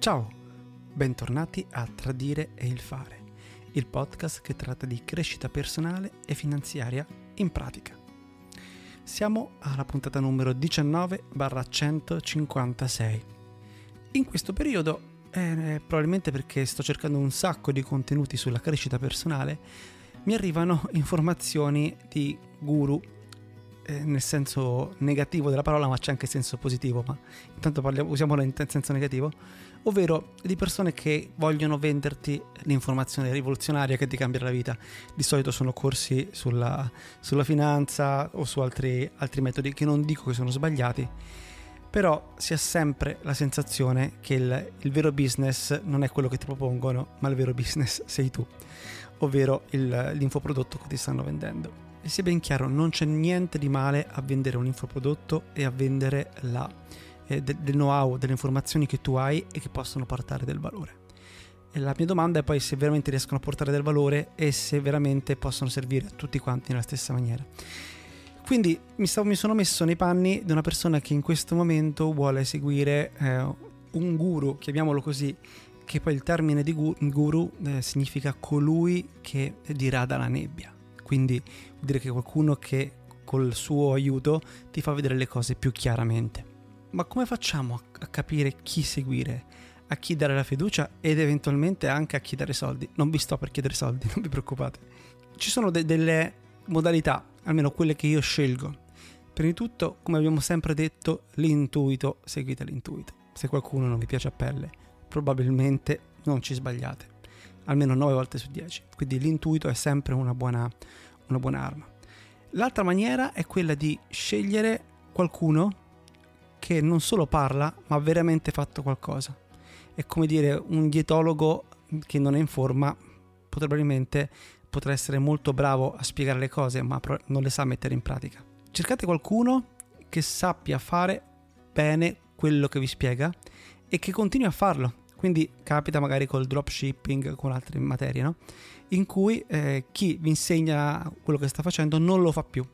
Ciao, bentornati a Tradire e il Fare, il podcast che tratta di crescita personale e finanziaria in pratica. Siamo alla puntata numero 19-156. In questo periodo, eh, probabilmente perché sto cercando un sacco di contenuti sulla crescita personale, mi arrivano informazioni di guru eh, nel senso negativo della parola, ma c'è anche il senso positivo, ma intanto parliamo, usiamola in senso negativo, ovvero di persone che vogliono venderti l'informazione rivoluzionaria che ti cambia la vita. Di solito sono corsi sulla, sulla finanza o su altri, altri metodi che non dico che sono sbagliati, però si ha sempre la sensazione che il, il, vero business non è quello che ti propongono, ma il vero business sei tu, ovvero il, l'infoprodotto che ti stanno vendendo. E sia ben chiaro, non c'è niente di male a vendere un infoprodotto e a vendere la, eh, del, del know-how, delle informazioni che tu hai e che possono portare del valore. E la mia domanda è poi se veramente riescono a portare del valore e se veramente possono servire a tutti quanti nella stessa maniera. Quindi mi, stavo, mi sono messo nei panni di una persona che in questo momento vuole seguire eh, un guru, chiamiamolo così, che poi il termine di guru eh, significa colui che dirada la nebbia. Quindi vuol dire che qualcuno che col suo aiuto ti fa vedere le cose più chiaramente. Ma come facciamo a capire chi seguire? A chi dare la fiducia ed eventualmente anche a chi dare soldi? Non vi sto per chiedere soldi, non vi preoccupate. Ci sono de- delle modalità, almeno quelle che io scelgo. Prima di tutto, come abbiamo sempre detto, l'intuito, seguite l'intuito. Se qualcuno non vi piace a pelle, probabilmente non ci sbagliate almeno 9 volte su 10. Quindi l'intuito è sempre una buona, una buona arma. L'altra maniera è quella di scegliere qualcuno che non solo parla, ma ha veramente fatto qualcosa. È come dire un dietologo che non è in forma, probabilmente potrà essere molto bravo a spiegare le cose, ma non le sa mettere in pratica. Cercate qualcuno che sappia fare bene quello che vi spiega e che continui a farlo. Quindi capita magari col dropshipping, con altre materie, no? in cui eh, chi vi insegna quello che sta facendo non lo fa più.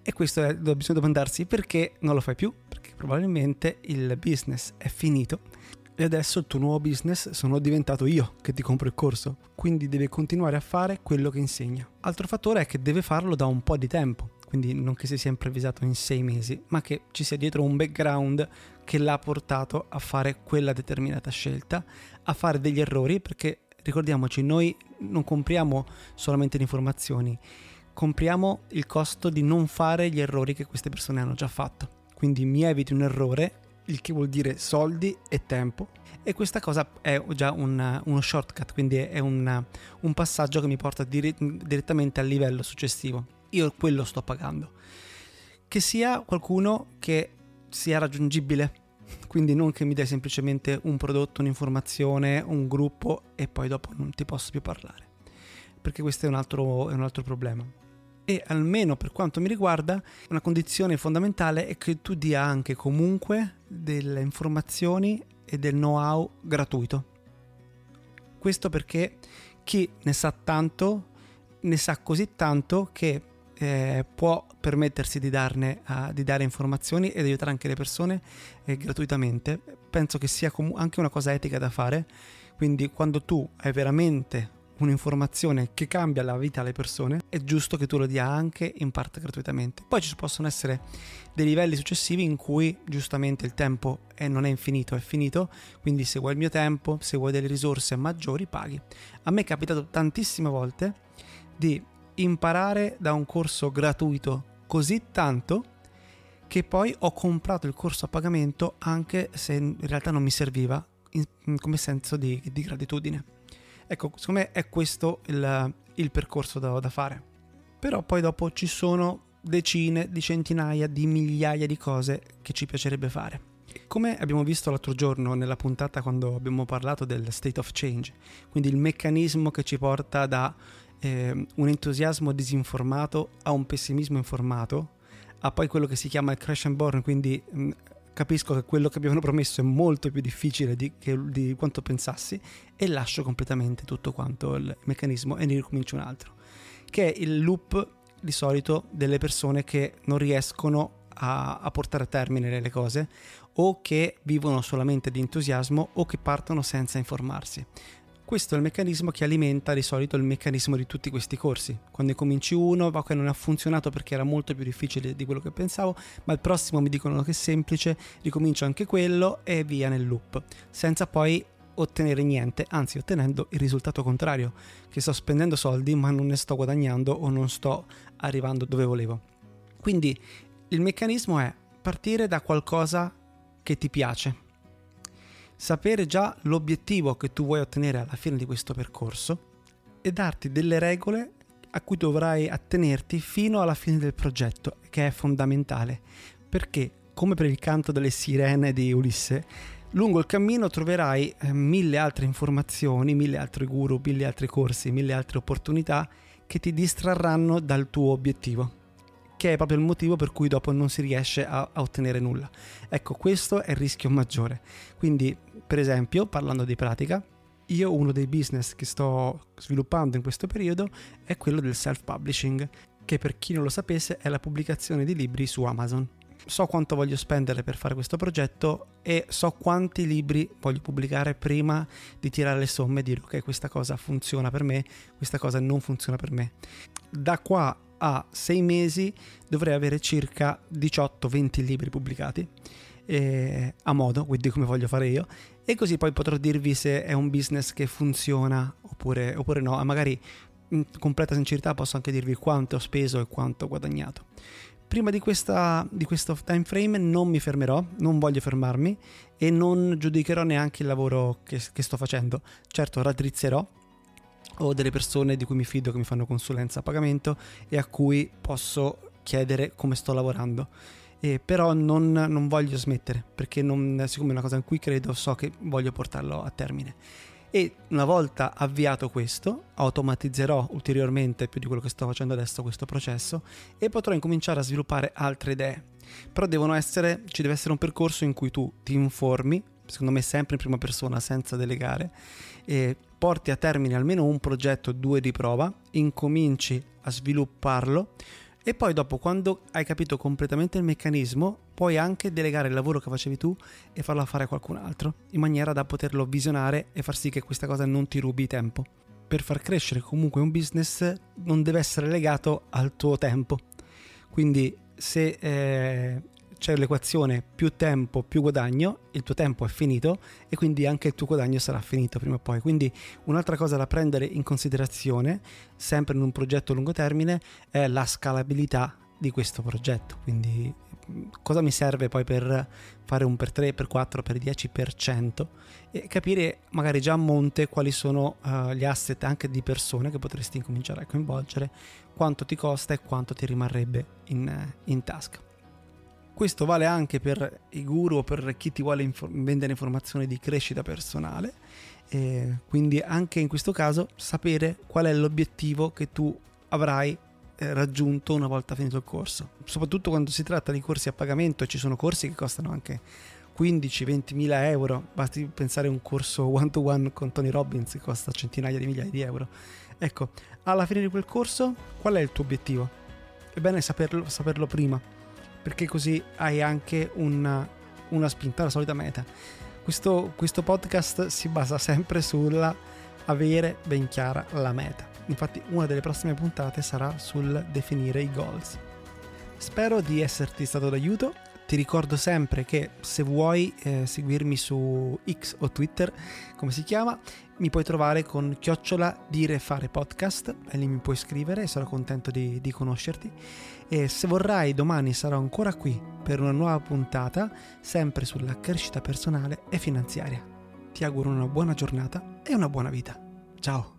E questo è, bisogna domandarsi perché non lo fai più, perché probabilmente il business è finito e adesso il tuo nuovo business sono diventato io che ti compro il corso, quindi deve continuare a fare quello che insegna. Altro fattore è che deve farlo da un po' di tempo, quindi non che si sia improvvisato in sei mesi, ma che ci sia dietro un background che l'ha portato a fare quella determinata scelta, a fare degli errori, perché ricordiamoci, noi non compriamo solamente le informazioni, compriamo il costo di non fare gli errori che queste persone hanno già fatto. Quindi mi eviti un errore, il che vuol dire soldi e tempo. E questa cosa è già un, uno shortcut, quindi è un, un passaggio che mi porta dire, direttamente al livello successivo io quello sto pagando. Che sia qualcuno che sia raggiungibile, quindi non che mi dai semplicemente un prodotto, un'informazione, un gruppo e poi dopo non ti posso più parlare, perché questo è un altro, è un altro problema. E almeno per quanto mi riguarda, una condizione fondamentale è che tu dia anche comunque delle informazioni e del know-how gratuito. Questo perché chi ne sa tanto ne sa così tanto che eh, può permettersi di, darne, uh, di, dare informazioni ed aiutare anche le persone eh, gratuitamente. Penso che sia com- anche una cosa etica da fare, quindi quando tu hai veramente un'informazione che cambia la vita alle persone, è giusto che tu lo dia anche in parte gratuitamente. Poi ci possono essere dei livelli successivi in cui giustamente il tempo è, non è infinito, è finito, quindi se vuoi il mio tempo, se vuoi delle risorse maggiori, paghi. A me è capitato tantissime volte di imparare da un corso gratuito così tanto che poi ho comprato il corso a pagamento anche se in realtà non mi serviva in, come senso di, di, gratitudine. Ecco, secondo me è questo il, il percorso da, da fare. Però poi dopo ci sono decine di centinaia di migliaia di cose che ci piacerebbe fare. Come abbiamo visto l'altro giorno nella puntata quando abbiamo parlato del state of change, quindi il meccanismo che ci porta da eh, un entusiasmo disinformato a un pessimismo informato, a poi quello che si chiama il crash and burn, quindi mh, mm, capisco che quello che abbiamo promesso è molto più difficile di, che, di, quanto pensassi e lascio completamente tutto quanto il meccanismo e ne ricomincio un altro, che è il loop di solito delle persone che non riescono a, a portare a termine le cose o che vivono solamente di entusiasmo o che partono senza informarsi. Questo è il meccanismo che alimenta di solito il meccanismo di tutti questi corsi. Quando cominci uno, ok, non ha funzionato perché era molto più difficile di quello che pensavo, ma il prossimo mi dicono che è semplice, ricomincio anche quello e via nel loop, senza poi ottenere niente, anzi ottenendo il risultato contrario, che sto spendendo soldi ma non ne sto guadagnando o non sto arrivando dove volevo. Quindi il meccanismo è partire da qualcosa che ti piace, sapere già l'obiettivo che tu vuoi ottenere alla fine di questo percorso e darti delle regole a cui dovrai attenerti fino alla fine del progetto, che è fondamentale, perché come per il canto delle sirene di Ulisse, lungo il cammino troverai eh, mille altre informazioni, mille altri guru, mille altri corsi, mille altre opportunità che ti distrarranno dal tuo obiettivo che è proprio il motivo per cui dopo non si riesce a, a, ottenere nulla. Ecco, questo è il rischio maggiore. Quindi, per esempio, parlando di pratica, io uno dei business che sto sviluppando in questo periodo è quello del self-publishing, che per chi non lo sapesse è la pubblicazione di libri su Amazon. So quanto voglio spendere per fare questo progetto e so quanti libri voglio pubblicare prima di tirare le somme e dire ok questa cosa funziona per me, questa cosa non funziona per me. Da qua a sei mesi dovrei avere circa 18-20 libri pubblicati eh, a modo, quindi come voglio fare io, e così poi potrò dirvi se è un business che funziona oppure, oppure no, e magari in completa sincerità posso anche dirvi quanto ho speso e quanto ho guadagnato. Prima di, questa, di questo time frame non mi fermerò, non voglio fermarmi e non giudicherò neanche il lavoro che, che sto facendo. Certo, raddrizzerò ho delle persone di cui mi fido che mi fanno consulenza a pagamento e a cui posso chiedere come sto lavorando. Eh, però non, non, voglio smettere perché non, siccome è una cosa in cui credo so che voglio portarlo a termine. E una volta avviato questo automatizzerò ulteriormente più di quello che sto facendo adesso questo processo e potrò incominciare a sviluppare altre idee. Però essere ci deve essere un percorso in cui tu ti informi secondo me sempre in prima persona senza delegare e porti a termine almeno un progetto, due di prova, incominci a svilupparlo e poi dopo quando hai capito completamente il meccanismo puoi anche delegare il lavoro che facevi tu e farlo fare a qualcun altro in maniera da poterlo visionare e far sì che questa cosa non ti rubi tempo. Per far crescere comunque un business non deve essere legato al tuo tempo. Quindi se eh, c'è l'equazione più tempo più guadagno, il tuo tempo è finito e quindi anche il tuo guadagno sarà finito prima o poi. Quindi un'altra cosa da prendere in considerazione, sempre in un progetto a lungo termine, è la scalabilità di questo progetto. Quindi cosa mi serve poi per fare un per 3, per 4, per 10% e capire magari già a monte quali sono uh, gli asset anche di persone che potresti incominciare a coinvolgere, quanto ti costa e quanto ti rimarrebbe in, in tasca. Questo vale anche per i guru o per chi ti vuole infor- vendere informazioni di crescita personale. E quindi anche in questo caso sapere qual è l'obiettivo che tu avrai eh, raggiunto una volta finito il corso. Soprattutto quando si tratta di corsi a pagamento ci sono corsi che costano anche 15-20 mila euro. Basti pensare a un corso one to one con Tony Robbins che costa centinaia di migliaia di euro. Ecco, alla fine di quel corso, qual è il tuo obiettivo? È bene saperlo, saperlo prima perché così hai anche una, una spinta, la solita meta. Questo, questo podcast si basa sempre sulla avere ben chiara la meta. Infatti una delle prossime puntate sarà sul definire i goals. Spero di esserti stato d'aiuto. Ti ricordo sempre che se vuoi eh, seguirmi su X o Twitter, come si chiama, mi puoi trovare con chiocciola dire fare podcast e lì mi puoi scrivere e sarò contento di, di conoscerti e se vorrai domani sarò ancora qui per una nuova puntata sempre sulla crescita personale e finanziaria. Ti auguro una buona giornata e una buona vita. Ciao!